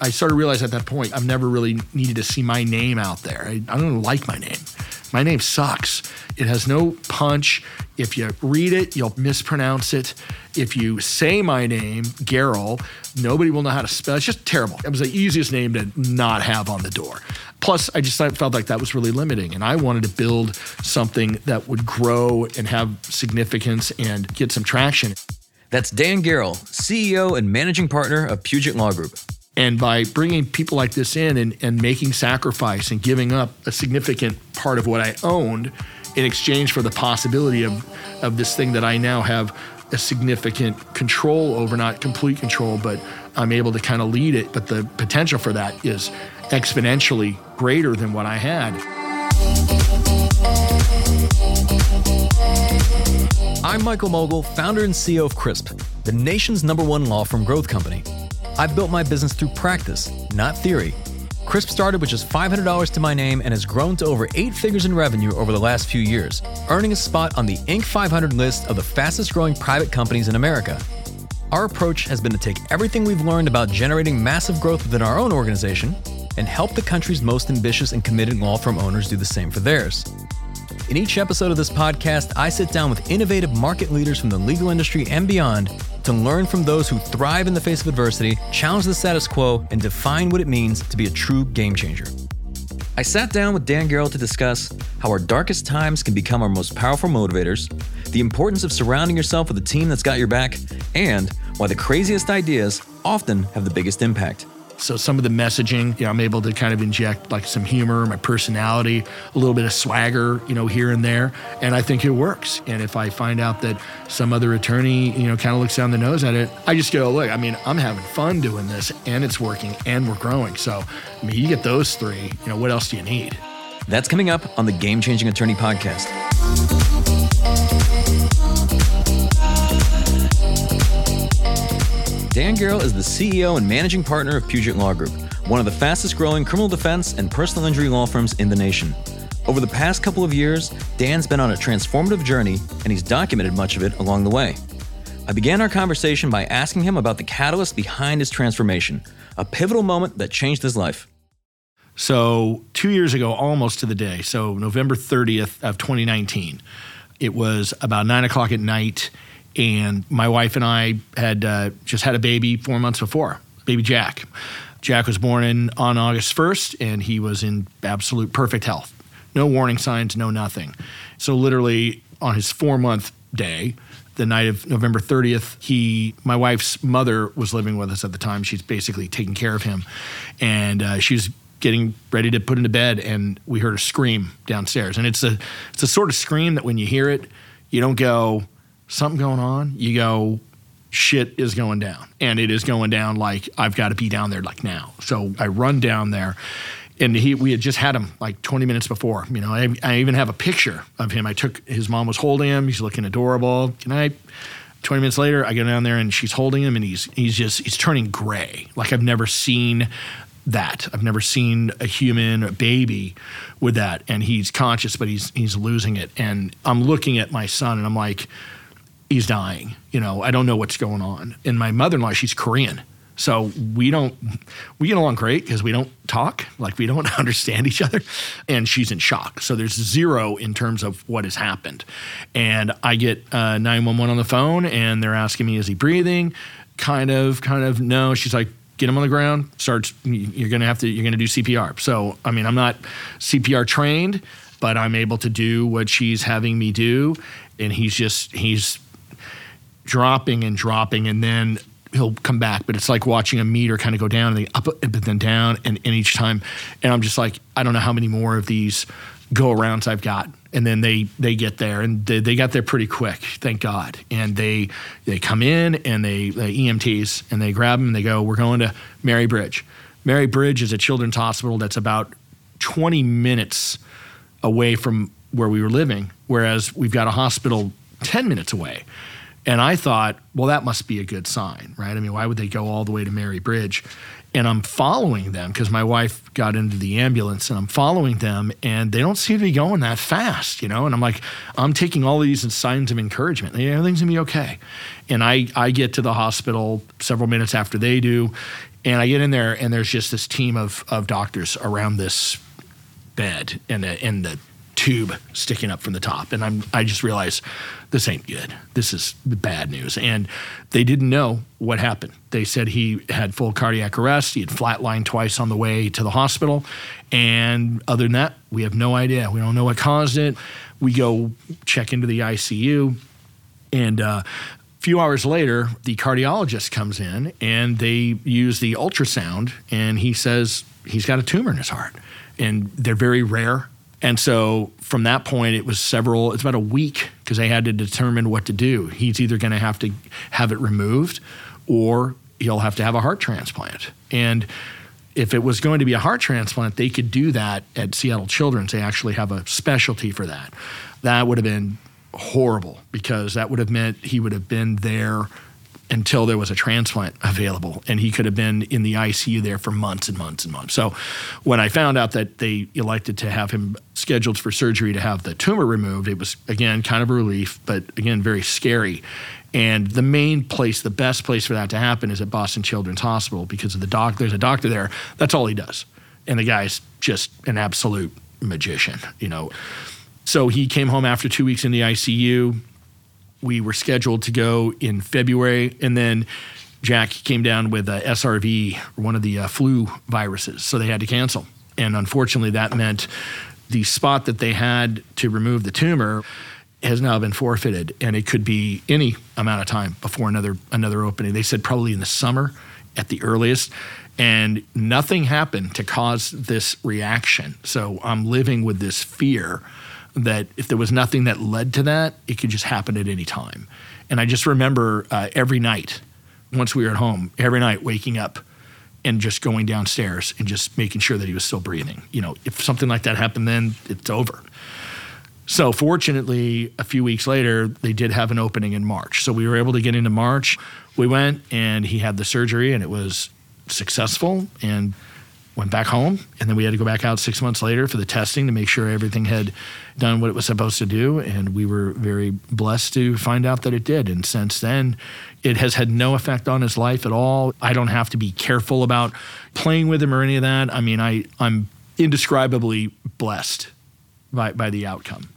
I started to realize at that point I've never really needed to see my name out there. I, I don't like my name. My name sucks. It has no punch. If you read it, you'll mispronounce it. If you say my name, Gerl, nobody will know how to spell. It's just terrible. It was the easiest name to not have on the door. Plus, I just felt like that was really limiting, and I wanted to build something that would grow and have significance and get some traction. That's Dan Gerl, CEO and managing partner of Puget Law Group. And by bringing people like this in and, and making sacrifice and giving up a significant part of what I owned in exchange for the possibility of, of this thing that I now have a significant control over, not complete control, but I'm able to kind of lead it. But the potential for that is exponentially greater than what I had. I'm Michael Mogill, founder and CEO of CRISP, the nation's number one law firm growth company. I've built my business through practice, not theory. Crisp started with just $500 to my name and has grown to over eight figures in revenue over the last few years, earning a spot on the Inc. 500 list of the fastest growing private companies in America. Our approach has been to take everything we've learned about generating massive growth within our own organization and help the country's most ambitious and committed law firm owners do the same for theirs. In each episode of this podcast, I sit down with innovative market leaders from the legal industry and beyond to learn from those who thrive in the face of adversity, challenge the status quo, and define what it means to be a true game changer. I sat down with Dan Gerl to discuss how our darkest times can become our most powerful motivators, the importance of surrounding yourself with a team that's got your back, and why the craziest ideas often have the biggest impact. So some of the messaging, you know, I'm able to kind of inject like some humor, my personality, a little bit of swagger, you know, here and there, and I think it works. And if I find out that some other attorney, you know, kind of looks down the nose at it, I just go, look, I mean, I'm having fun doing this, and it's working, and we're growing. So, I mean, you get those three, you know, what else do you need? That's coming up on the Game Changing Attorney podcast. Dan Gerl is the CEO and managing partner of Puget Law Group, one of the fastest growing criminal defense and personal injury law firms in the nation. Over the past couple of years, Dan's been on a transformative journey, and he's documented much of it along the way. I began our conversation by asking him about the catalyst behind his transformation, a pivotal moment that changed his life. So, two years ago, almost to the day, so November 30th of 2019, it was about nine o'clock at night and my wife and I had uh, just had a baby four months before, baby Jack. Jack was born in, on August 1st, and he was in absolute perfect health. No warning signs, no nothing. So, literally, on his four month day, the night of November 30th, he, my wife's mother was living with us at the time. She's basically taking care of him. And uh, she was getting ready to put into bed, and we heard a scream downstairs. And it's a, it's a sort of scream that when you hear it, you don't go, something going on, you go, shit is going down. And it is going down like I've got to be down there like now. So I run down there. And he, we had just had him like 20 minutes before. You know, I, I even have a picture of him. I took his mom was holding him. He's looking adorable. Can I? 20 minutes later, I go down there and she's holding him, and he's he's just he's turning gray. Like I've never seen that. I've never seen a human, a baby, with that. And he's conscious, but he's he's losing it. And I'm looking at my son, and I'm like, he's dying. You know, I don't know what's going on. And my mother in law, she's Korean. So we don't, we get along great because we don't talk, like we don't understand each other. And she's in shock. So there's zero in terms of what has happened. And I get uh, 911 on the phone and they're asking me, is he breathing? Kind of, kind of, no. She's like, get him on the ground, starts, you're going to have to, you're going to do CPR. So, I mean, I'm not CPR trained, but I'm able to do what she's having me do. And he's just, he's, dropping and dropping, and then he'll come back. But it's like watching a meter kind of go down and then up, but then down, and, and each time, and I'm just like, I don't know how many more of these go arounds I've got. And then they they get there, and they, they got there pretty quick, thank God. And they they come in and they, they EMTs and they grab them and they go, we're going to Mary Bridge. Mary Bridge is a children's hospital that's about 20 minutes away from where we were living, whereas we've got a hospital 10 minutes away And I thought, well, that must be a good sign, right? I mean, why would they go all the way to Mary Bridge? And I'm following them because my wife got into the ambulance and I'm following them and they don't seem to be going that fast, you know? And I'm like, I'm taking all these signs of encouragement. Everything's gonna be okay. And I, I get to the hospital several minutes after they do. And I get in there and there's just this team of, of doctors around this bed and the, and the tube sticking up from the top. And I'm, I just realized this ain't good. This is bad news. And they didn't know what happened. They said he had full cardiac arrest. He had flatlined twice on the way to the hospital. And other than that, we have no idea. We don't know what caused it. We go check into the ICU. And uh, a few hours later, the cardiologist comes in and they use the ultrasound. And he says he's got a tumor in his heart. And they're very rare and so from that point, it was several, it's about a week because they had to determine what to do. He's either going to have to have it removed or he'll have to have a heart transplant. And if it was going to be a heart transplant, they could do that at Seattle Children's. They actually have a specialty for that. That would have been horrible because that would have meant he would have been there until there was a transplant available. And he could have been in the ICU there for months and months and months. So when I found out that they elected to have him scheduled for surgery to have the tumor removed, it was, again, kind of a relief, but again, very scary. And the main place, the best place for that to happen is at Boston Children's Hospital because of the doc. There's a doctor there. That's all he does. And the guy's just an absolute magician, you know. So he came home after two weeks in the ICU we were scheduled to go in February, and then Jack came down with a SRV, one of the uh, flu viruses, so they had to cancel. And unfortunately, that meant the spot that they had to remove the tumor has now been forfeited, and it could be any amount of time before another another opening. They said probably in the summer at the earliest. And nothing happened to cause this reaction. So I'm living with this fear that if there was nothing that led to that, it could just happen at any time. And I just remember uh, every night, once we were at home, every night waking up and just going downstairs and just making sure that he was still breathing. You know, if something like that happened, then it's over. So fortunately, a few weeks later, they did have an opening in March. So we were able to get into March. We went and he had the surgery and it was successful. And went back home, and then we had to go back out six months later for the testing to make sure everything had done what it was supposed to do. And we were very blessed to find out that it did. And since then, it has had no effect on his life at all. I don't have to be careful about playing with him or any of that. I mean, I, I'm indescribably blessed by, by the outcome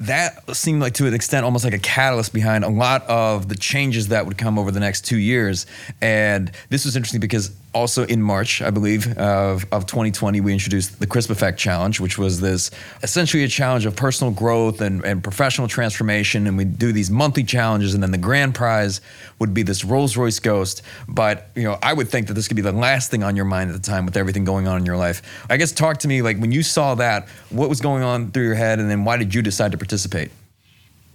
that seemed like to an extent almost like a catalyst behind a lot of the changes that would come over the next two years. And this was interesting because also in March, I believe, of, of 2020, we introduced the Crisp Effect Challenge, which was this essentially a challenge of personal growth and, and professional transformation. And we do these monthly challenges, and then the grand prize would be this Rolls Royce Ghost. But you know, I would think that this could be the last thing on your mind at the time with everything going on in your life. I guess talk to me like when you saw that, what was going on through your head, and then why did you decide to participate?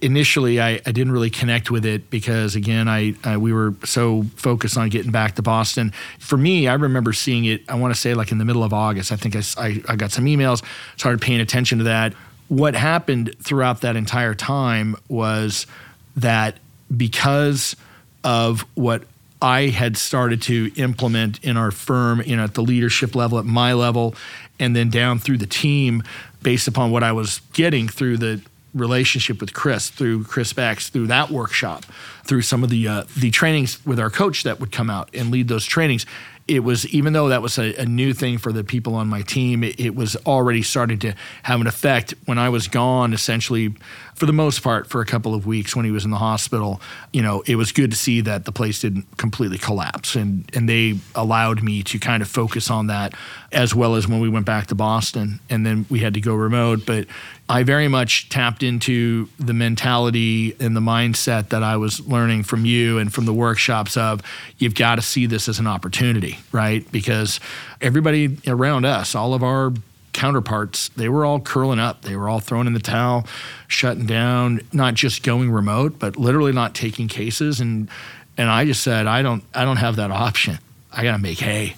Initially I, I didn't really connect with it because again I, I, we were so focused on getting back to Boston. For me, I remember seeing it. I want to say like in the middle of August. I think I, I, I got some emails, started paying attention to that. What happened throughout that entire time was that because of what I had started to implement in our firm, you know, at the leadership level, at my level, and then down through the team, based upon what I was getting through the relationship with Crisp through CrispX, through that workshop, through some of the uh, the trainings with our coach that would come out and lead those trainings. It was even though that was a, a new thing for the people on my team, it, it was already starting to have an effect. When I was gone, essentially, for the most part, for a couple of weeks when he was in the hospital, you know, it was good to see that the place didn't completely collapse, and and they allowed me to kind of focus on that as well as when we went back to Boston, and then we had to go remote. But I very much tapped into the mentality and the mindset that I was learning from you and from the workshops of you've got to see this as an opportunity, right? Because everybody around us, all of our counterparts, they were all curling up. They were all throwing in the towel, shutting down, not just going remote, but literally not taking cases. And and I just said, I don't I don't have that option. I gotta make hay.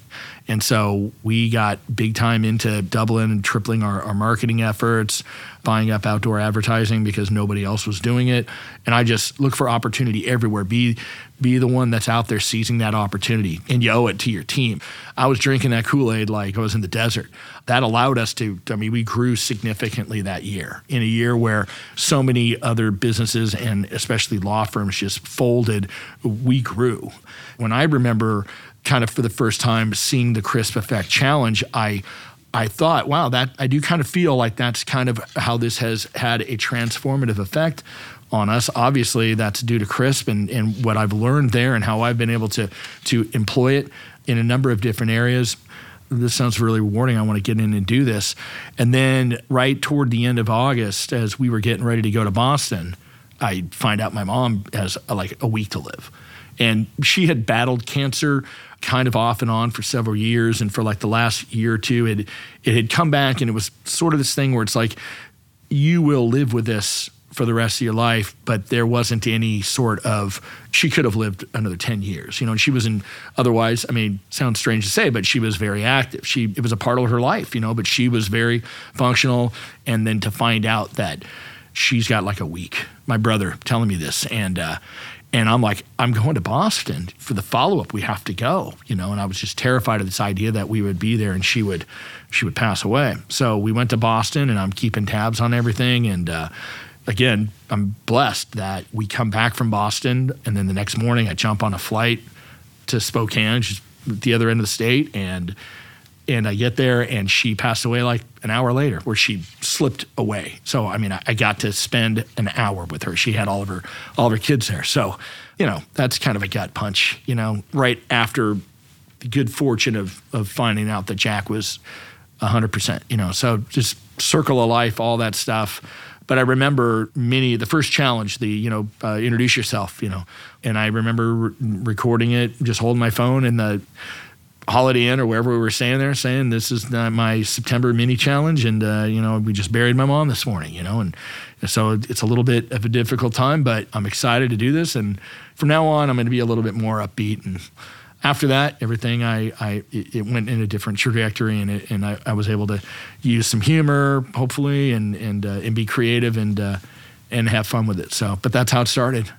And so we got big time into doubling and tripling our, our marketing efforts, buying up outdoor advertising because nobody else was doing it. And I just look for opportunity everywhere. Be be the one that's out there seizing that opportunity and you owe it to your team. I was drinking that Kool-Aid like I was in the desert. That allowed us to I mean we grew significantly that year. In a year where so many other businesses and especially law firms just folded, we grew. When I remember kind of for the first time seeing the crisp effect challenge, I I thought, wow, that I do kind of feel like that's kind of how this has had a transformative effect on us. Obviously, that's due to CRISP and, and what I've learned there and how I've been able to to employ it in a number of different areas. This sounds really rewarding. I want to get in and do this. And then right toward the end of August, as we were getting ready to go to Boston, I find out my mom has uh, like a week to live. And she had battled cancer kind of off and on for several years. And for like the last year or two, it, it had come back and it was sort of this thing where it's like, you will live with this for the rest of your life, but there wasn't any sort of she could have lived another 10 years. You know, and she was in otherwise, I mean, sounds strange to say, but she was very active. She it was a part of her life, you know, but she was very functional and then to find out that she's got like a week. My brother telling me this and uh and I'm like, I'm going to Boston for the follow up. We have to go, you know. And I was just terrified of this idea that we would be there and she would, she would pass away. So we went to Boston, and I'm keeping tabs on everything. And uh, again, I'm blessed that we come back from Boston, and then the next morning I jump on a flight to Spokane, just the other end of the state, and and I get there and she passed away like an hour later where she slipped away. So I mean I, I, got to spend an hour with her. She had all of her all of her kids there. So, you know, that's kind of a gut punch, you know, right after the good fortune of of finding out that Jack was hundred percent, you know. So just circle of life, all that stuff. But I remember many the first challenge, the you know uh, introduce yourself, you know, and I remember re- recording it, just holding my phone, in the Holiday Inn or wherever we were staying there, saying this is my September mini challenge, and uh, you know we just buried my mom this morning, you know, and so it's a little bit of a difficult time, but I'm excited to do this, and from now on I'm going to be a little bit more upbeat, and after that everything I, I it went in a different trajectory, and it, and I, I, was able to use some humor, hopefully, and and uh, and be creative and uh, and have fun with it. So, but that's how it started.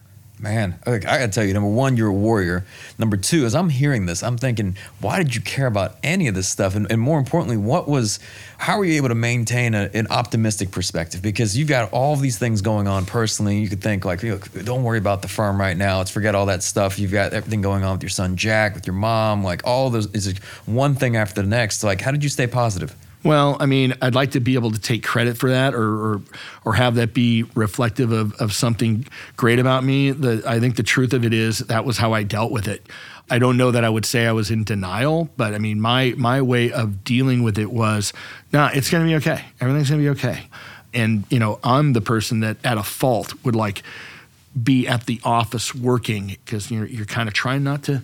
Man, I gotta tell you, number one, you're a warrior. Number two, as I'm hearing this, I'm thinking, why did you care about any of this stuff? And, and more importantly, what was, how were you able to maintain a, an optimistic perspective? Because you've got all these things going on personally. You could think like, don't worry about the firm right now. Let's forget all that stuff. You've got everything going on with your son Jack, with your mom, like all those is one thing after the next. Like, how did you stay positive? Well, I mean, I'd like to be able to take credit for that or or, or have that be reflective of, of something great about me. The, I think the truth of it is that was how I dealt with it. I don't know that I would say I was in denial, but I mean, my my way of dealing with it was, nah, it's going to be okay. Everything's going to be okay. And you know, I'm the person that at a fault would like be at the office working because you're you're kind of trying not to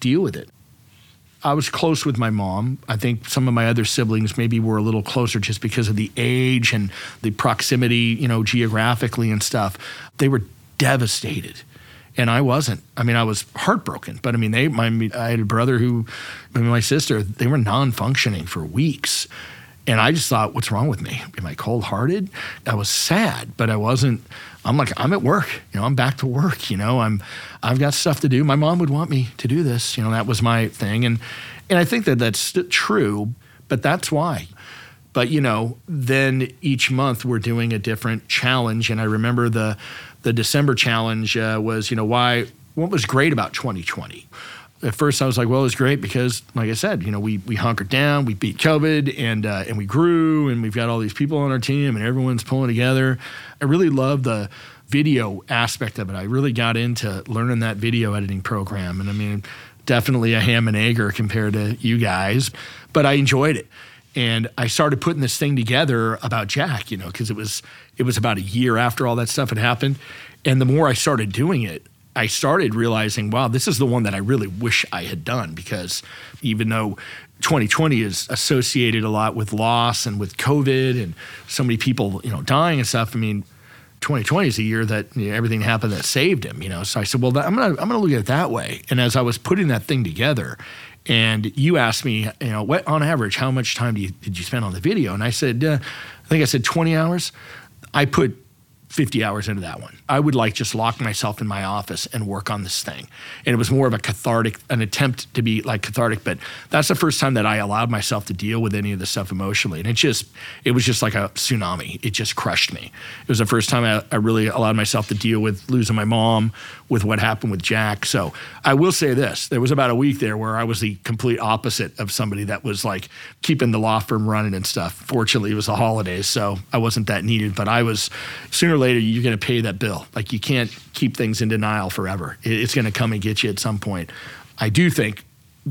deal with it. I was close with my mom. I think some of my other siblings maybe were a little closer just because of the age and the proximity, you know, geographically and stuff. They were devastated. And I wasn't. I mean, I was heartbroken. But I mean, they. My, I had a brother who, I mean, my sister. They were non-functioning for weeks, and I just thought, what's wrong with me? Am I cold-hearted? I was sad, but I wasn't. I'm like, I'm at work. You know, I'm back to work. You know, I'm, I've got stuff to do. My mom would want me to do this. You know, that was my thing, and and I think that that's true. But that's why. But you know, then each month we're doing a different challenge, and I remember the the December challenge uh, was, you know, why what was great about 2020 at first I was like, well, it's great because, like I said, you know, we we hunkered down, we beat COVID, and uh, and we grew, and we've got all these people on our team, and everyone's pulling together. I really love the video aspect of it. I really got into learning that video editing program, and I mean, definitely a ham and egger compared to you guys, but I enjoyed it. And I started putting this thing together about Jack, you know, because it was it was about a year after all that stuff had happened, and the more I started doing it, I started realizing, wow, this is the one that I really wish I had done because even though 2020 is associated a lot with loss and with COVID and so many people, you know, dying and stuff. I mean, 2020 is a year that you know, everything happened that saved him, you know. So I said, well, that, I'm gonna I'm gonna look at it that way. And as I was putting that thing together, And you asked me, you know, what on average, how much time you, did you spend on the video? And I said, uh, I think I said 20 hours. I put 50 hours into that one. I would like just lock myself in my office and work on this thing. And it was more of a cathartic, an attempt to be like cathartic, but that's the first time that I allowed myself to deal with any of this stuff emotionally. And it just, it was just like a tsunami. It just crushed me. It was the first time I, I really allowed myself to deal with losing my mom, with what happened with Jack. So I will say this there was about a week there where I was the complete opposite of somebody that was like keeping the law firm running and stuff. Fortunately, it was the holidays, so I wasn't that needed, but I was sooner or later, you're going to pay that bill. Like you can't keep things in denial forever. It's going to come and get you at some point. I do think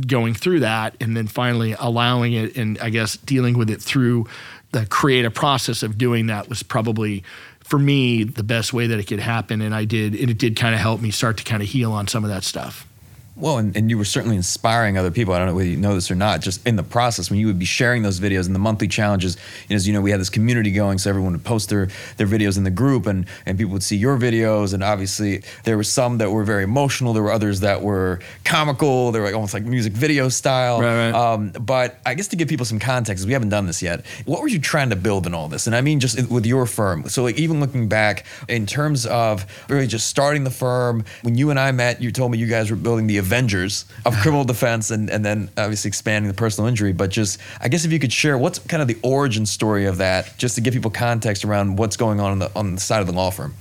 going through that and then finally allowing it and I guess dealing with it through the creative process of doing that was probably for me the best way that it could happen and I did and it did kind of help me start to kind of heal on some of that stuff. Well, and, and you were certainly inspiring other people. I don't know whether you know this or not. Just in the process, when you would be sharing those videos and the monthly challenges, as you know, we had this community going, so everyone would post their their videos in the group, and and people would see your videos. And obviously, there were some that were very emotional. There were others that were comical. They were like almost like music video style. Right, right. Um, but I guess to give people some context, we haven't done this yet. What were you trying to build in all this? And I mean, just with your firm. So like even looking back in terms of really just starting the firm, when you and I met, you told me you guys were building the Avengers of criminal defense and, and then obviously expanding the personal injury. But just, I guess if you could share what's kind of the origin story of that, just to give people context around what's going on on the, on the side of the law firm.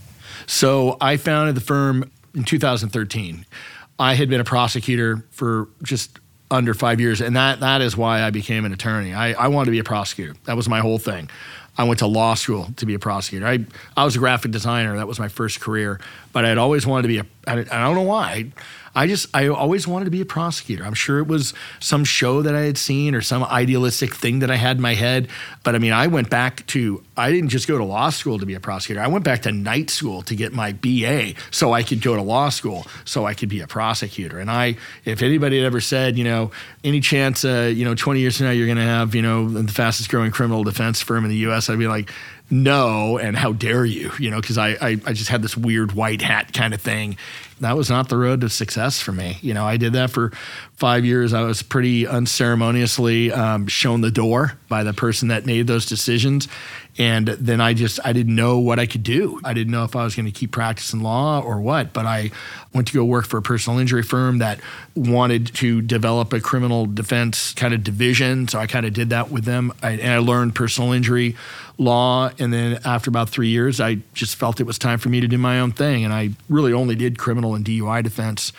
So I founded the firm in 2013. I had been a prosecutor for just under five years, and that that is why I became an attorney. I, I wanted to be a prosecutor. That was my whole thing. I went to law school to be a prosecutor. I, I was a graphic designer. That was my first career. But I'd always wanted to be a, I, I don't know why. I just, I always wanted to be a prosecutor. I'm sure it was some show that I had seen or some idealistic thing that I had in my head. But I mean, I went back to, I didn't just go to law school to be a prosecutor. I went back to night school to get my BA so I could go to law school so I could be a prosecutor. And I, if anybody had ever said, you know, any chance, uh, you know, 20 years from now, you're going to have, you know, the fastest growing criminal defense firm in the US, I'd be like, no, and how dare you, you know, because I, I, I just had this weird white hat kind of thing. That was not the road to success for me. You know, I did that for five years. I was pretty unceremoniously um, shown the door by the person that made those decisions. And then I just, I didn't know what I could do. I didn't know if I was going to keep practicing law or what. But I went to go work for a personal injury firm that wanted to develop a criminal defense kind of division. So I kind of did that with them. I, and I learned personal injury law. And then after about three years, I just felt it was time for me to do my own thing. And I really only did criminal and DUI defense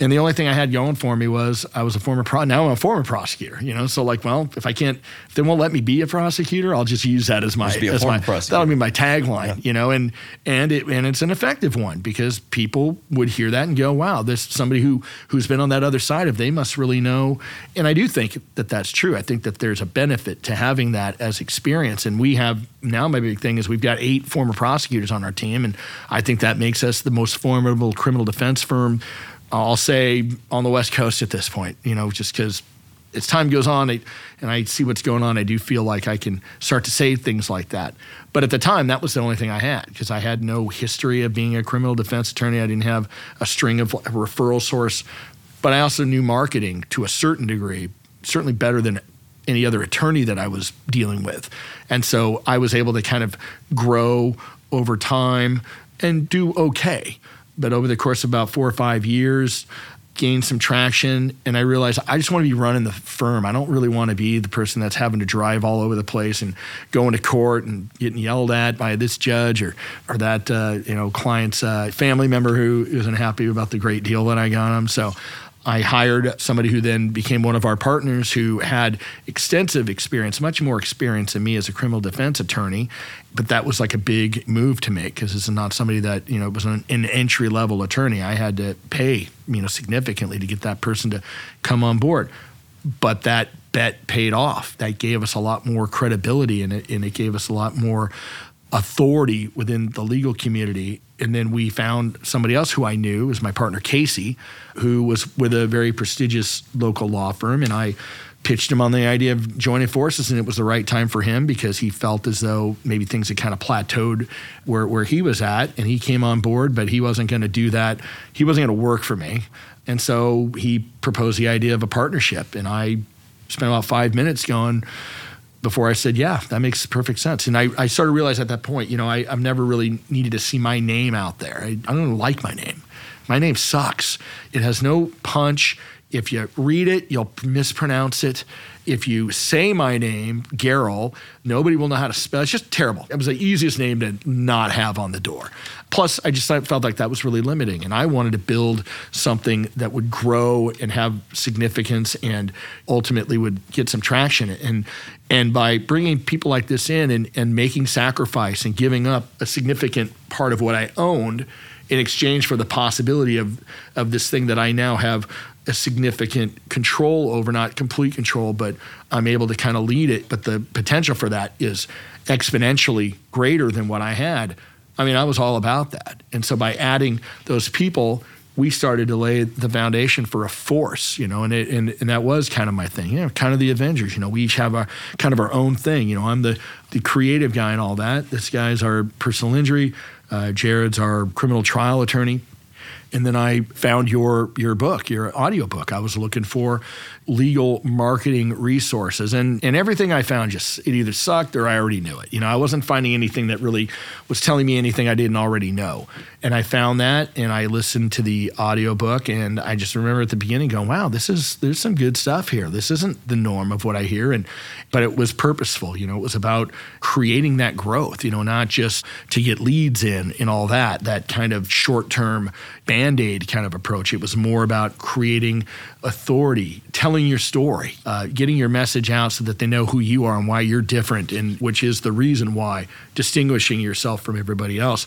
and the only thing I had going for me was I was a former pro. Now I'm a former prosecutor. You know, so like, well, if I can't, if they won't let me be a prosecutor, I'll just use that as my as my that'll be my tagline. Yeah. You know, and and it and it's an effective one because people would hear that and go, wow, this somebody who who's been on that other side of they must really know. And I do think that that's true. I think that there's a benefit to having that as experience. And we have now my big thing is we've got eight former prosecutors on our team, and I think that makes us the most formidable criminal defense firm I'll say on the West Coast at this point, you know, just because as time goes on and I see what's going on, I do feel like I can start to say things like that. But at the time, that was the only thing I had because I had no history of being a criminal defense attorney. I didn't have a string of a referral source, but I also knew marketing to a certain degree, certainly better than any other attorney that I was dealing with. And so I was able to kind of grow over time and do okay but over the course of about four or five years, gained some traction and I realized I just want to be running the firm. I don't really want to be the person that's having to drive all over the place and going to court and getting yelled at by this judge or or that uh, you know client's uh, family member who isn't happy about the great deal that I got him. So I hired somebody who then became one of our partners who had extensive experience, much more experience than me as a criminal defense attorney. But that was like a big move to make because is not somebody that, you know, was an, an entry level attorney. I had to pay, you know, significantly to get that person to come on board. But that bet paid off. That gave us a lot more credibility and it, and it gave us a lot more authority within the legal community. And then we found somebody else who I knew, was my partner Casey, who was with a very prestigious local law firm. And I pitched him on the idea of joining forces, and it was the right time for him because he felt as though maybe things had kind of plateaued where, where he was at, and he came on board, but he wasn't going to do that. He wasn't going to work for me. And so he proposed the idea of a partnership, and I spent about five minutes going, before I said, yeah, that makes perfect sense. And I, I started to realize at that point, you know, I, have never really needed to see my name out there. I, I don't like my name. My name sucks. It has no punch. If you read it, you'll mispronounce it. If you say my name, Gerl, nobody will know how to spell. It's just terrible. It was the easiest name to not have on the door. Plus, I just felt like that was really limiting, and I wanted to build something that would grow and have significance, and ultimately would get some traction. And and by bringing people like this in and, and making sacrifice and giving up a significant part of what I owned in exchange for the possibility of of this thing that I now have a significant control over, not complete control, but I'm able to kind of lead it. But the potential for that is exponentially greater than what I had. I mean, I was all about that. And so by adding those people, we started to lay the foundation for a force, you know, and it, and, and that was kind of my thing, you know, kind of the Avengers, you know, we each have our kind of our own thing, you know, I'm the, the creative guy and all that. This guy's our personal injury. Uh, Jared's our criminal trial attorney and then I found your your book, your audiobook. I was looking for legal marketing resources. And, and everything I found just, it either sucked or I already knew it. You know, I wasn't finding anything that really was telling me anything I didn't already know. And I found that and I listened to the audiobook and I just remember at the beginning going, wow, this is, there's some good stuff here. This isn't the norm of what I hear. And, but it was purposeful, you know, it was about creating that growth, you know, not just to get leads in and all that, that kind of short term band aid kind of approach. It was more about creating authority, telling your story, uh, getting your message out so that they know who you are and why you're different, and which is the reason why distinguishing yourself from everybody else.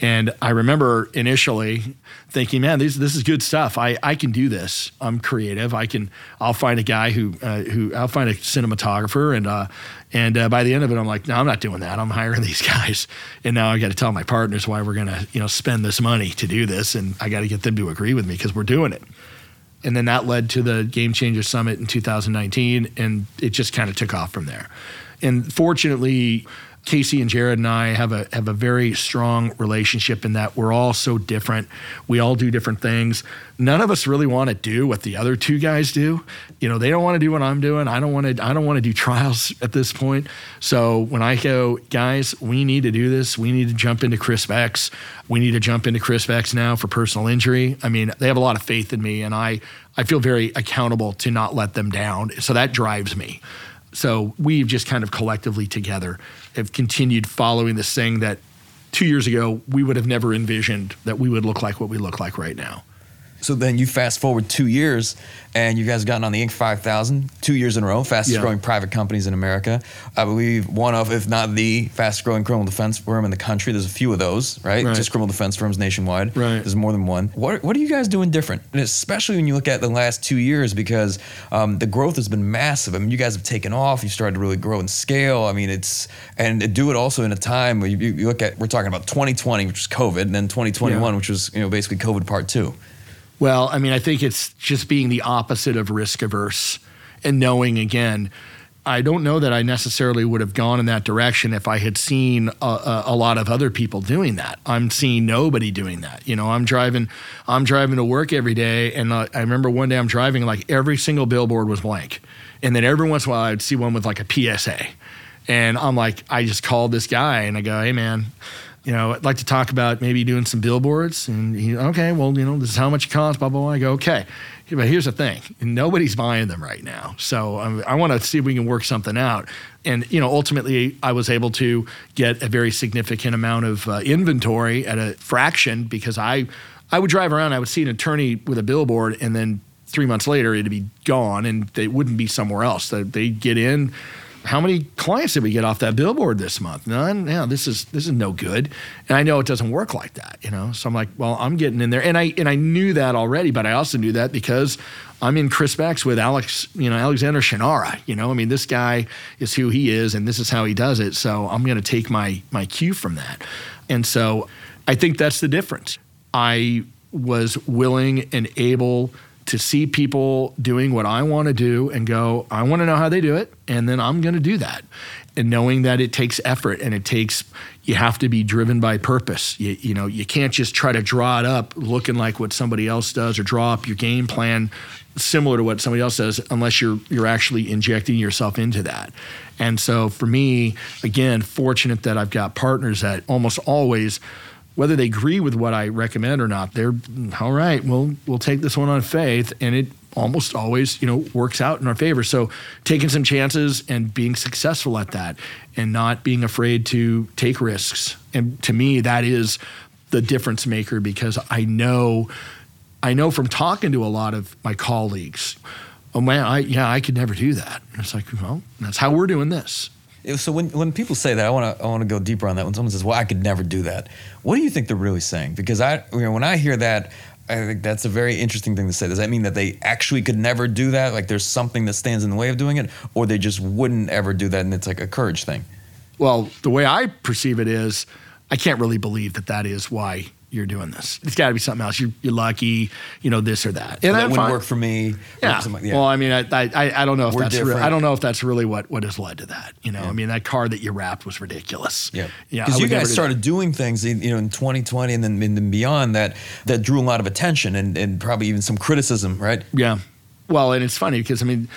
And I remember initially thinking, man, this, this is good stuff. I, I can do this. I'm creative. I can. I'll find a guy who uh, who I'll find a cinematographer, and uh, and uh, by the end of it, I'm like, no, I'm not doing that. I'm hiring these guys, and now I got to tell my partners why we're gonna you know spend this money to do this, and I got to get them to agree with me because we're doing it and then that led to the Game Changer Summit in 2019, and it just kind of took off from there. And fortunately, Casey and Jared and I have a have a very strong relationship in that we're all so different. We all do different things. None of us really want to do what the other two guys do. You know, they don't want to do what I'm doing. I don't want to I don't want to do trials at this point. So when I go, guys, we need to do this. We need to jump into CrispX. We need to jump into CrispX now for personal injury. I mean, they have a lot of faith in me and I I feel very accountable to not let them down. So that drives me. So we've just kind of collectively together have continued following this thing that two years ago we would have never envisioned that we would look like what we look like right now. So then you fast forward two years, and you guys have gotten on the Inc. 5000 two years in a row, fastest yeah. growing private companies in America. I believe one of, if not the fastest growing criminal defense firm in the country. There's a few of those, right? right. Just criminal defense firms nationwide. Right. There's more than one. What, what are you guys doing different? And especially when you look at the last two years, because um, the growth has been massive. I mean, you guys have taken off. You started to really grow and scale. I mean, it's and do it also in a time where you, you look at. We're talking about 2020, which was COVID, and then 2021, yeah. which was you know basically COVID part two. Well, I mean, I think it's just being the opposite of risk averse and knowing again. I don't know that I necessarily would have gone in that direction if I had seen a, a, a, lot of other people doing that. I'm seeing nobody doing that. You know, I'm driving, I'm driving to work every day, and uh, I remember one day I'm driving like every single billboard was blank, and then every once in a while I'd see one with like a PSA, and I'm like, I just called this guy and I go, hey man, you know, I'd like to talk about maybe doing some billboards. And he, okay, well, you know, this is how much it costs, blah, blah, blah. I go, okay. But here's the thing nobody's buying them right now. So um, I want to see if we can work something out. And, you know, ultimately, I was able to get a very significant amount of uh, inventory at a fraction because I, I would drive around, I would see an attorney with a billboard, and then three months later, it'd be gone and they wouldn't be somewhere else. That They'd get in how many clients did we get off that billboard this month? None. Yeah, this is this is no good. And I know it doesn't work like that, you know. So I'm like, well, I'm getting in there, and I and I knew that already, but I also knew that because I'm in CrispX with Alex, you know, Alexander Shunnarah. You know, I mean, this guy is who he is, and this is how he does it. So I'm going to take my my cue from that. And so I think that's the difference. I was willing and able to see people doing what I want to do and go, I want to know how they do it, and then I'm going to do that. And knowing that it takes effort and it takes, you have to be driven by purpose. You, you know, you can't just try to draw it up looking like what somebody else does or draw up your game plan similar to what somebody else does unless you're you're actually injecting yourself into that. And so for me, again, fortunate that I've got partners that almost always whether they agree with what I recommend or not, they're mm, all right. We'll we'll take this one on faith, and it almost always you know works out in our favor. So taking some chances and being successful at that, and not being afraid to take risks, and to me that is the difference maker because I know I know from talking to a lot of my colleagues, oh man, I yeah I could never do that. And it's like well that's how we're doing this. So when, when people say that, I want to I want to go deeper on that. When someone says, "Well, I could never do that," what do you think they're really saying? Because I, you know, when I hear that, I think that's a very interesting thing to say. Does that mean that they actually could never do that? Like there's something that stands in the way of doing it, or they just wouldn't ever do that, and it's like a courage thing? Well, the way I perceive it is, I can't really believe that that is why you're doing this. It's got to be something else. You're, you're, lucky, you know, this or that. And that wouldn't work for me. Yeah. yeah. Well, I mean, I, I, I don't know if We're that's re- I don't know if that's really what, what has led to that. You know, yeah. I mean, that car that you wrapped was ridiculous. Yeah. Yeah. Because you guys started do doing things, you know, in 2020 and then, and then beyond that that drew a lot of attention and, and probably even some criticism, right? Yeah. Well, and it's funny because I mean,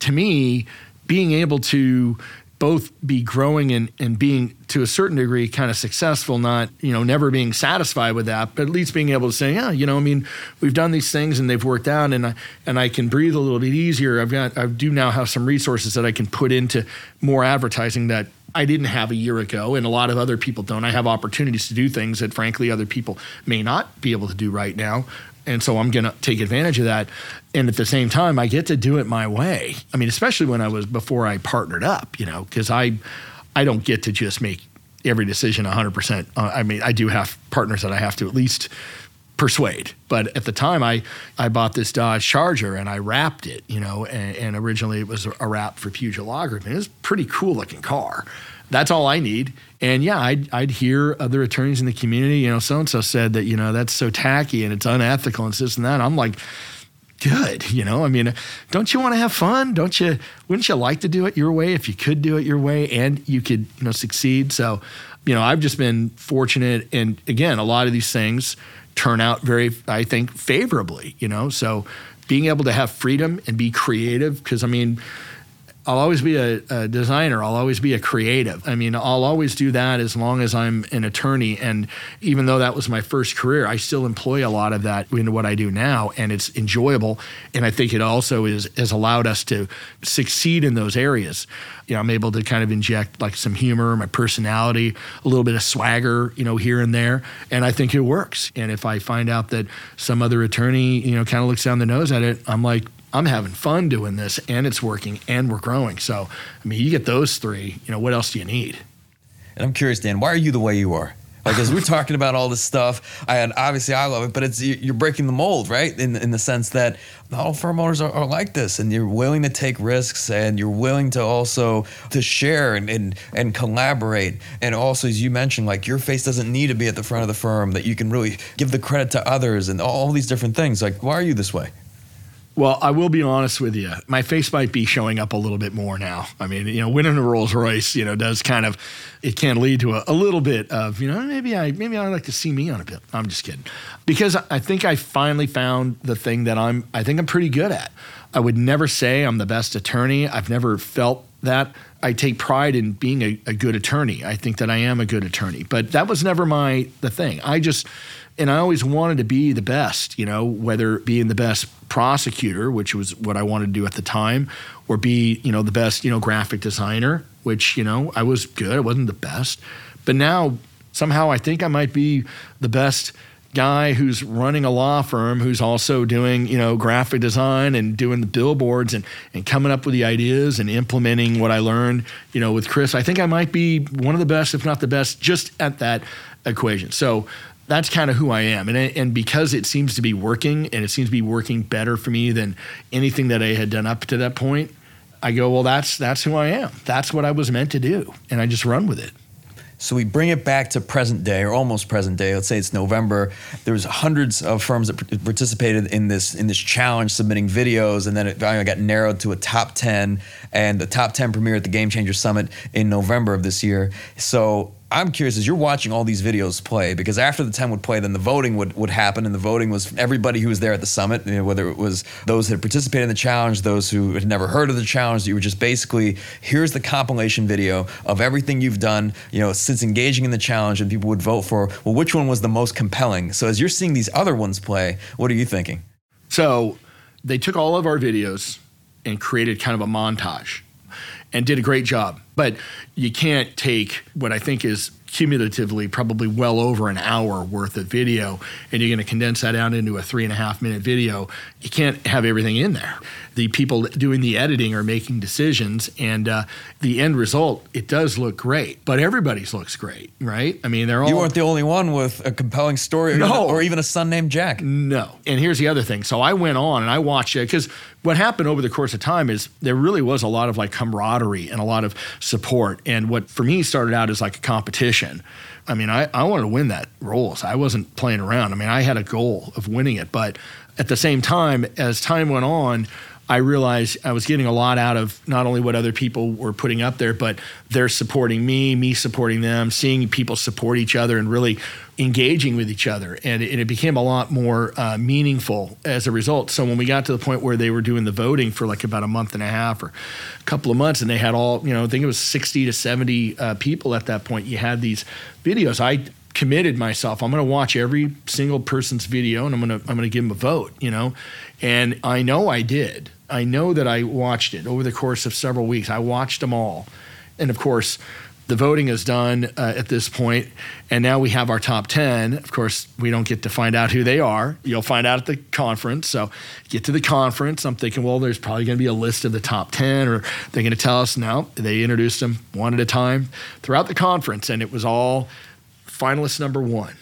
to me, being able to both be growing and, and being to a certain degree kind of successful, not, you know, never being satisfied with that, but at least being able to say, yeah, you know, I mean, we've done these things and they've worked out and I, and I can breathe a little bit easier. I've got, I do now have some resources that I can put into more advertising that I didn't have a year ago, and a lot of other people don't. I have opportunities to do things that, frankly, other people may not be able to do right now and so I'm going to take advantage of that. And at the same time, I get to do it my way. I mean, especially when I was before I partnered up, you know, because I, I don't get to just make every decision 100%. Uh, I mean, I do have partners that I have to at least persuade. But at the time, I, I bought this Dodge Charger and I wrapped it, you know, and, and originally it was a wrap for Puget. And it was a pretty cool looking car. That's all I need. And yeah, I'd, I'd hear other attorneys in the community, you know, so and so said that, you know, that's so tacky and it's unethical and this and that. I'm like, good. You know, I mean, don't you want to have fun? Don't you? Wouldn't you like to do it your way if you could do it your way and you could, you know, succeed? So, you know, I've just been fortunate. And again, a lot of these things turn out very, I think, favorably, you know, so being able to have freedom and be creative, because I mean, I'll always be a, a, designer. I'll always be a creative. I mean, I'll always do that as long as I'm an attorney. And even though that was my first career, I still employ a lot of that into what I do now, and it's enjoyable. And I think it also is has allowed us to succeed in those areas. You know, I'm able to kind of inject like some humor, my personality, a little bit of swagger, you know, here and there, and I think it works. And if I find out that some other attorney, you know, kind of looks down the nose at it, I'm like, I'm having fun doing this and it's working and we're growing. So, I mean, you get those three, you know, what else do you need? And I'm curious, Dan, why are you the way you are? Like, as we're talking about all this stuff, and obviously I love it, but it's you're breaking the mold, right? In in the sense that not all firm owners are, are, like this, and you're willing to take risks, and you're willing to also to share and, and and collaborate, and also as you mentioned, like your face doesn't need to be at the front of the firm; that you can really give the credit to others, and all these different things. Like, why are you this way? Well, I will be honest with you. My face might be showing up a little bit more now. I mean, you know, winning a Rolls Royce, you know, does kind of it can lead to a, a, little bit of, you know, maybe I maybe I'd like to see me on a bit. I'm just kidding. Because I think I finally found the thing that I'm I think I'm pretty good at. I would never say I'm the best attorney. I've never felt that. I take pride in being a, a good attorney. I think that I am a good attorney. But that was never my the thing. I just and I always wanted to be the best, you know, whether being the best prosecutor, which was what I wanted to do at the time, or be, you know, the best, you know, graphic designer, which, you know, I was good. I wasn't the best. But now somehow I think I might be the best guy who's running a law firm who's also doing, you know, graphic design and doing the billboards and, and coming up with the ideas and implementing what I learned, you know, with Crisp. I think I might be one of the best, if not the best, just at that equation. So that's kind of who I am. And, and because it seems to be working and it seems to be working better for me than anything that I had done up to that point, I go, well, that's, that's who I am. That's what I was meant to do. And I just run with it. So we bring it back to present day or almost present day. Let's say it's November. There was hundreds of firms that participated in this in this challenge, submitting videos, and then it got narrowed to a top ten. And the top ten premiered at the Game Changer Summit in November of this year. So I'm curious as you're watching all these videos play because after the 10 would play, then the voting would, would happen. And the voting was everybody who was there at the summit, you know, whether it was those that had participated in the challenge, those who had never heard of the challenge. You were just basically, here's the compilation video of everything you've done, you know, since engaging in the challenge. And people would vote for, well, which one was the most compelling? So as you're seeing these other ones play, what are you thinking? So they took all of our videos and created kind of a montage and did a great job. But you can't take what I think is cumulatively probably well over an hour worth of video and you're going to condense that down into a three and a half minute video you can't have everything in there the people doing the editing are making decisions and uh, the end result it does look great but everybody's looks great right i mean they're all You weren't the only one with a compelling story or, No. even, or even a son named Jack. No. And here's the other thing. So I went on and I watched it because what happened over the course of time is there really was a lot of like camaraderie and a lot of support. And what for me started out as like a competition. I mean, I, I wanted to win that Rolls. I wasn't playing around. I mean, I had a goal of winning it. But at the same time, as time went on, I realized I was getting a lot out of not only what other people were putting up there, but they're supporting me, me supporting them, seeing people support each other, and really engaging with each other. And it, and it became a lot more uh, meaningful as a result. So when we got to the point where they were doing the voting for like about a month and a half or a couple of months, and they had all, you know, I think it was 60 to 70 uh, people at that point, you had these videos. I committed myself. I'm going to watch every single person's video and I'm going to I'm going to give them a vote, you know. And I know I did. I know that I watched it over the course of several weeks. I watched them all. And of course, the voting is done uh, at this point, and now we have our top 10. Of course, we don't get to find out who they are. You'll find out at the conference. So, get to the conference. I'm thinking, well, there's probably going to be a list of the top 10, or they're going to tell us no. They introduced them one at a time throughout the conference, and it was all finalist number one.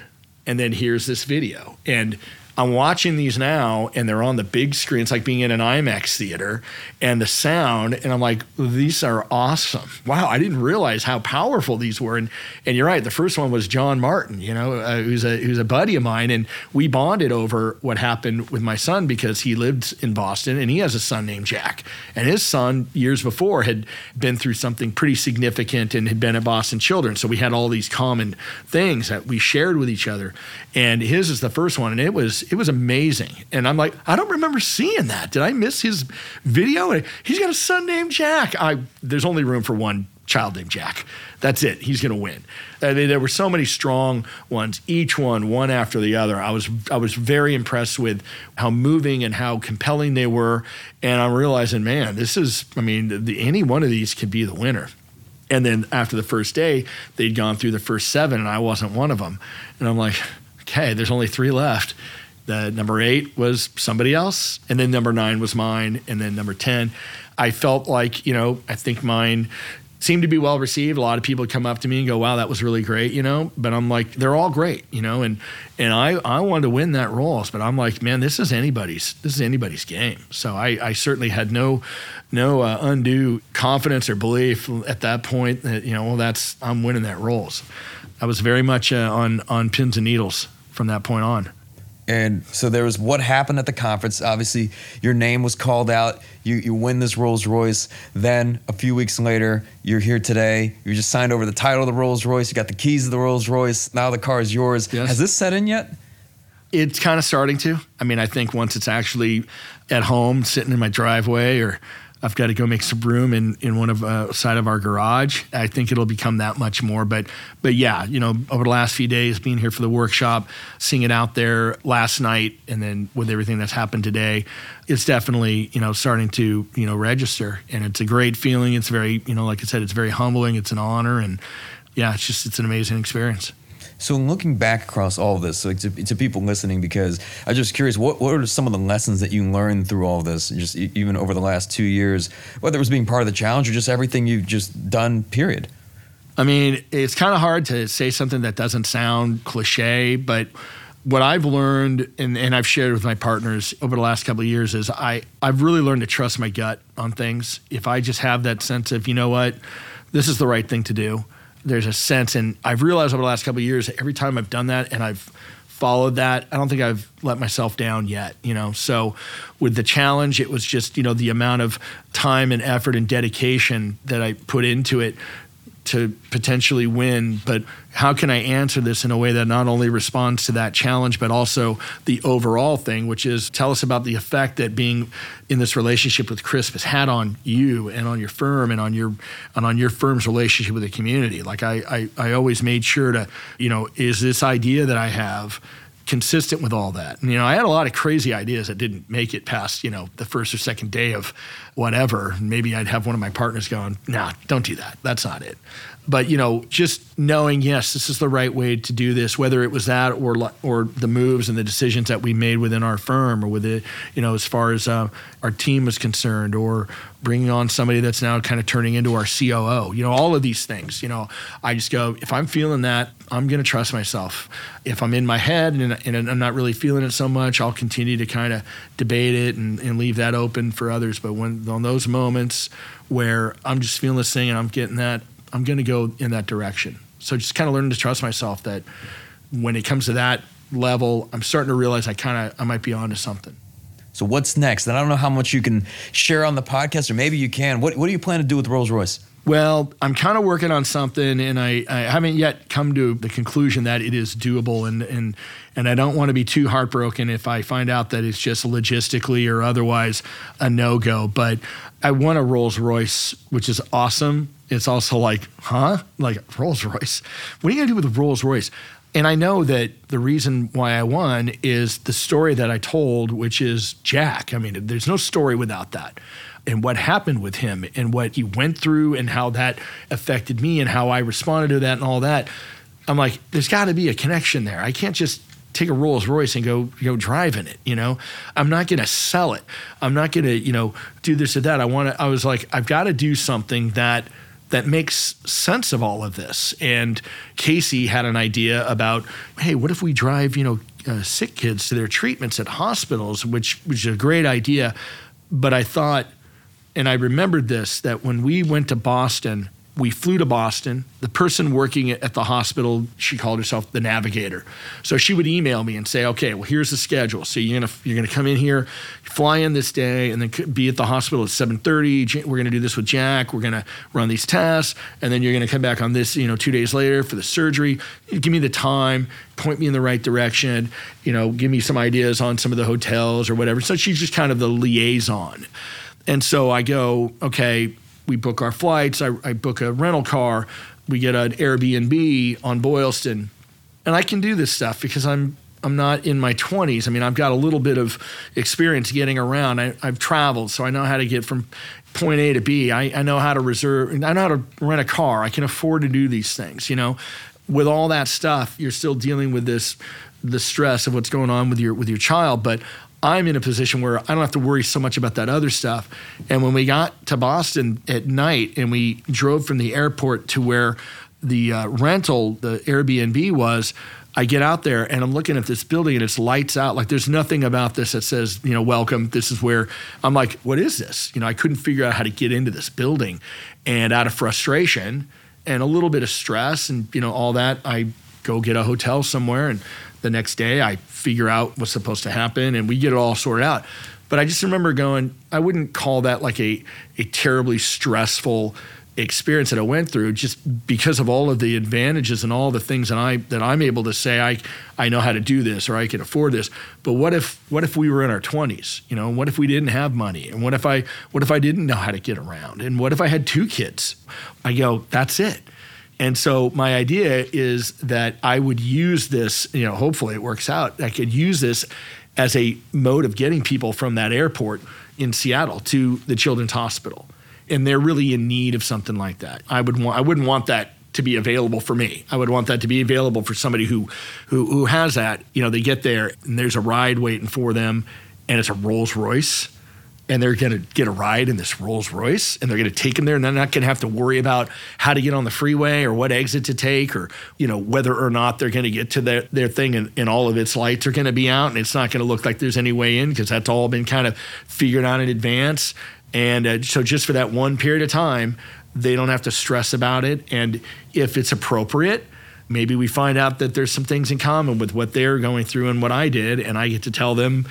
And then here's this video. And I'm watching these now, and they're on the big screen. It's like being in an IMAX theater, and the sound. And I'm like, these are awesome. Wow, I didn't realize how powerful these were. And and you're right. The first one was John Martin, you know, uh, who's a who's a buddy of mine, and we bonded over what happened with my son because he lived in Boston, and he has a son named Jack, and his son years before had been through something pretty significant and had been at Boston Children's. So we had all these common things that we shared with each other. And his is the first one, and it was it was amazing. And I'm like, I don't remember seeing that. Did I miss his video? He's got a son named Jack. I there's only room for one child named Jack. That's it. He's going to win. I mean, there were so many strong ones, each one one after the other. I was I was very impressed with how moving and how compelling they were, and I'm realizing, man, this is. I mean, the, any one of these could be the winner. And then after the first day, they'd gone through the first seven, and I wasn't one of them. And I'm like, okay, there's only three left. The number eight was somebody else, and then number nine was mine, and then number ten. I felt like you know, I think mine seemed to be well received. A lot of people come up to me and go, "Wow, that was really great," you know. But I'm like, they're all great, you know, and and I I wanted to win that Rolls, but I'm like, man, this is anybody's this is anybody's game. So I I certainly had no no uh, undue confidence or belief at that point that you know, well, that's I'm winning that Rolls. I was very much uh, on on pins and needles from that point on. And so there was what happened at the conference. Obviously, your name was called out. You you win this Rolls Royce. Then a few weeks later, you're here today. You just signed over the title of the Rolls Royce. You got the keys of the Rolls Royce. Now the car is yours. Yes. Has this set in yet? It's kind of starting to. I mean, I think once it's actually at home, sitting in my driveway, or I've got to go make some room in in one of uh, side of our garage. I think it'll become that much more. But but yeah, you know, over the last few days, being here for the workshop, seeing it out there last night, and then with everything that's happened today, it's definitely you know starting to you know register, and it's a great feeling. It's very you know, like I said, it's very humbling. It's an honor, and yeah, it's just it's an amazing experience. So in looking back across all of this, like to, to people listening, because I'm just curious, what, what are some of the lessons that you learned through all this, just even over the last two years, whether it was being part of the challenge or just everything you've just done, period? I mean, it's kind of hard to say something that doesn't sound cliche, but what I've learned and, and I've shared with my partners over the last couple of years is I, I've really learned to trust my gut on things. If I just have that sense of, you know what, this is the right thing to do, there's a sense, and I've realized over the last couple of years, every time I've done that and I've followed that, I don't think I've let myself down yet, you know. So with the challenge, it was just, you know, the amount of time and effort and dedication that I put into it to potentially win, but how can I answer this in a way that not only responds to that challenge, but also the overall thing, which is tell us about the effect that being in this relationship with Crisp has had on you and on your firm and on your and on your firm's relationship with the community. Like I, I, I always made sure to, you know, is this idea that I have consistent with all that. And, you know, I had a lot of crazy ideas that didn't make it past, you know, the first or second day of whatever. Maybe I'd have one of my partners going, nah, don't do that. That's not it but you know, just knowing yes, this is the right way to do this, whether it was that or or the moves and the decisions that we made within our firm, or with it, you know, as far as uh, our team is concerned, or bringing on somebody that's now kind of turning into our COO. You know, all of these things. You know, I just go if I'm feeling that, I'm going to trust myself. If I'm in my head and, and, I'm not really feeling it so much, I'll continue to kind of debate it and, and leave that open for others. But when on those moments where I'm just feeling this thing and I'm getting that I'm going to go in that direction. So just kind of learning to trust myself that when it comes to that level, I'm starting to realize I kind of I might be onto something. So what's next? And I don't know how much you can share on the podcast, or maybe you can. What What do you plan to do with Rolls Royce? Well, I'm kind of working on something, and I, I haven't yet come to the conclusion that it is doable, and and and I don't want to be too heartbroken if I find out that it's just logistically or otherwise a no go. But I want a Rolls Royce, which is awesome. It's also like, huh? Like Rolls Royce. What are you gonna do with a Rolls Royce? And I know that the reason why I won is the story that I told, which is Jack. I mean, there's no story without that and what happened with him and what he went through and how that affected me and how I responded to that and all that. I'm like, there's got to be a connection there. I can't just take a Rolls Royce and go go drive in it. You know, I'm not going to sell it. I'm not going to you know do this or that. I want to. I was like, I've got to do something that that makes sense of all of this. And Casey had an idea about, hey, what if we drive you know uh, sick kids to their treatments at hospitals, which which is a great idea. But I thought and I remembered this that when we went to Boston, we flew to Boston. The person working at the hospital, she called herself the navigator. So she would email me and say, "Okay, well here's the schedule. So you're gonna you're gonna come in here, fly in this day, and then be at the hospital at 7:30. We're gonna do this with Jack. We're gonna run these tests, and then you're gonna come back on this, you know, two days later for the surgery. Give me the time, point me in the right direction. You know, give me some ideas on some of the hotels or whatever. So she's just kind of the liaison." And so I go, okay, we book our flights. I, I book a rental car. We get an Airbnb on Boylston, and I can do this stuff because I'm I'm not in my 20s. I mean, I've got a little bit of experience getting around. I, have traveled, so I know how to get from point A to B. I, I know how to reserve. I know how to rent a car. I can afford to do these things. You know, with all that stuff, you're still dealing with this the stress of what's going on with your with your child. But I'm in a position where I don't have to worry so much about that other stuff. And when we got to Boston at night and we drove from the airport to where the uh, rental, the Airbnb was, I get out there and I'm looking at this building and it's lights out. Like there's nothing about this that says, you know, welcome. This is where I'm like, what is this? You know, I couldn't figure out how to get into this building. And out of frustration and a little bit of stress and, you know, all that, I go get a hotel somewhere and the next day I figure out what's supposed to happen and we get it all sorted out. But I just remember going, I wouldn't call that like a, a terribly stressful experience that I went through just because of all of the advantages and all the things that I that I'm able to say I I know how to do this or I can afford this. But what if what if we were in our 20s? You know, what if we didn't have money? And what if I what if I didn't know how to get around? And what if I had two kids? I go, that's it. And so my idea is that I would use this, you know, hopefully it works out. I could use this as a mode of getting people from that airport in Seattle to the Children's Hospital. And they're really in need of something like that. I would want I wouldn't want that to be available for me. I would want that to be available for somebody who who who has that. You know, they get there and there's a ride waiting for them and it's a Rolls Royce and they're going to get a ride in this Rolls Royce and they're going to take them there and they're not going to have to worry about how to get on the freeway or what exit to take or you know whether or not they're going to get to their, their thing and, and all of its lights are going to be out and it's not going to look like there's any way in because that's all been kind of figured out in advance and uh, so just for that one period of time They don't have to stress about it. And if it's appropriate, maybe we find out that there's some things in common with what they're going through and what I did. And I get to tell them,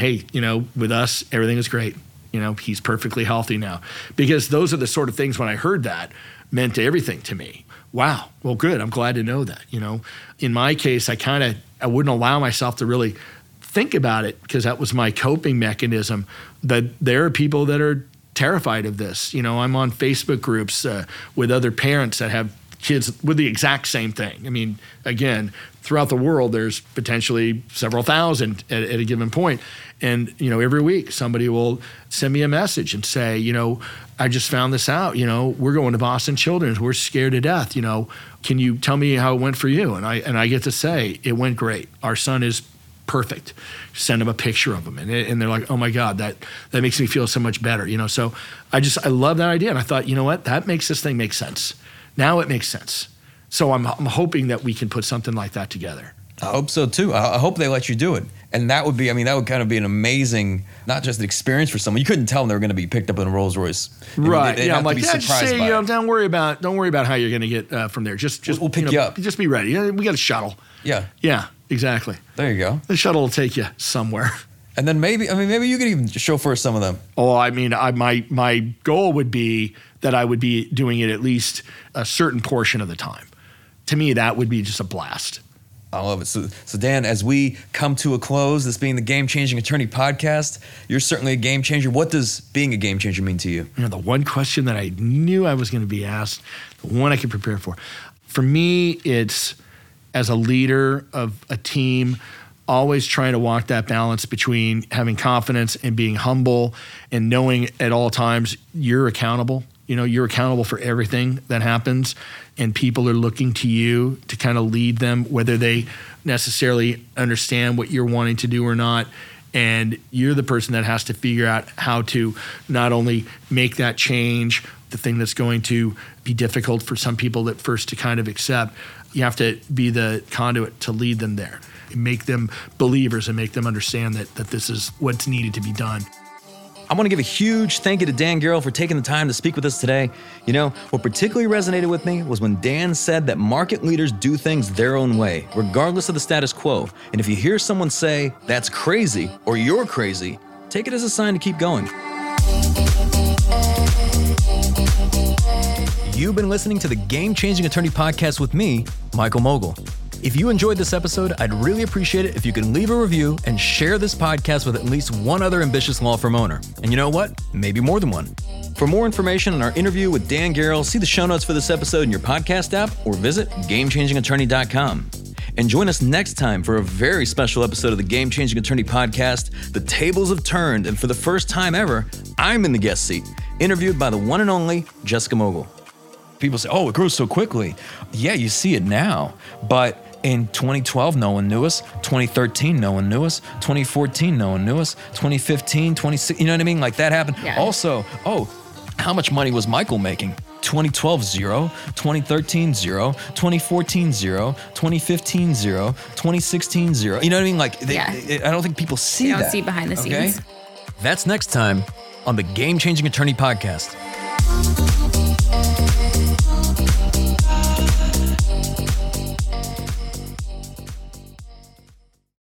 hey, you know, with us, everything is great. You know, he's perfectly healthy now. Because those are the sort of things when I heard that meant everything to me. Wow. Well, good. I'm glad to know that. You know, in my case, I kind of I wouldn't allow myself to really think about it because that was my coping mechanism. That there are people that are terrified of this. You know, I'm on Facebook groups uh, with other parents that have kids with the exact same thing. I mean, again, throughout the world, there's potentially several thousand at, at, a given point. And, you know, every week somebody will send me a message and say, you know, I just found this out. You know, we're going to Boston Children's. We're scared to death. You know, can you tell me how it went for you? And I, and I get to say, it went great. Our son is perfect. Send them a picture of them, and, and they're like, "Oh my God, that that makes me feel so much better." You know, so I just I love that idea, and I thought, you know what, that makes this thing make sense. Now it makes sense. So I'm I'm hoping that we can put something like that together. I hope so too. I hope they let you do it. And that would be, I mean, that would kind of be an amazing, not just an experience for someone. You couldn't tell them they were going to be picked up in a Rolls Royce. Right. I mean, yeah. I'm like, yeah, just say, you know, don't worry about, don't worry about how you're going to get uh, from there. Just, just, we'll pick you, know, you up. Just be ready. We got a shuttle. Yeah. Yeah. Exactly. There you go. The shuttle will take you somewhere. And then maybe, I mean, maybe you could even chauffeur some of them. Oh, I mean, I, my my goal would be that I would be doing it at least a certain portion of the time. To me, that would be just a blast. I love it. So, so Dan, as we come to a close, this being the Game Changing Attorney podcast, you're certainly a game changer. What does being a game changer mean to you? You know, the one question that I knew I was going to be asked, the one I could prepare for. For me, it's as a leader of a team, always trying to walk that balance between having confidence and being humble and knowing at all times you're accountable. You know, you're accountable for everything that happens, and people are looking to you to kind of lead them, whether they necessarily understand what you're wanting to do or not. And you're the person that has to figure out how to not only make that change, the thing that's going to be difficult for some people at first to kind of accept, you have to be the conduit to lead them there, make them believers and make them understand that, that this is what's needed to be done. I want to give a huge thank you to Dan Gerl for taking the time to speak with us today. You know, what particularly resonated with me was when Dan said that market leaders do things their own way, regardless of the status quo. And if you hear someone say, that's crazy, or you're crazy, take it as a sign to keep going. You've been listening to the Game Changing Attorney Podcast with me, Michael Mogill. If you enjoyed this episode, I'd really appreciate it if you can leave a review and share this podcast with at least one other ambitious law firm owner. And you know what? Maybe more than one. For more information on our interview with Dan Gerl, see the show notes for this episode in your podcast app or visit GameChangingAttorney.com. And join us next time for a very special episode of the Game Changing Attorney podcast. The tables have turned, and for the first time ever, I'm in the guest seat, interviewed by the one and only Jessica Mogill. people say, "Oh, it grew so quickly." Yeah, you see it now, but in 2012, no one knew us. 2013, no one knew us. 2014, no one knew us. 2015, 26, you know what I mean? Like that happened. Yeah. Also, oh, how much money was Michael making? 2012 zero, 2013 zero, 2014 zero, 2015 zero, 2016 zero. You know what I mean? Like, they, yeah. I don't think people see they don't that. see behind the scenes. Okay? That's next time on the Game Changing Attorney Podcast.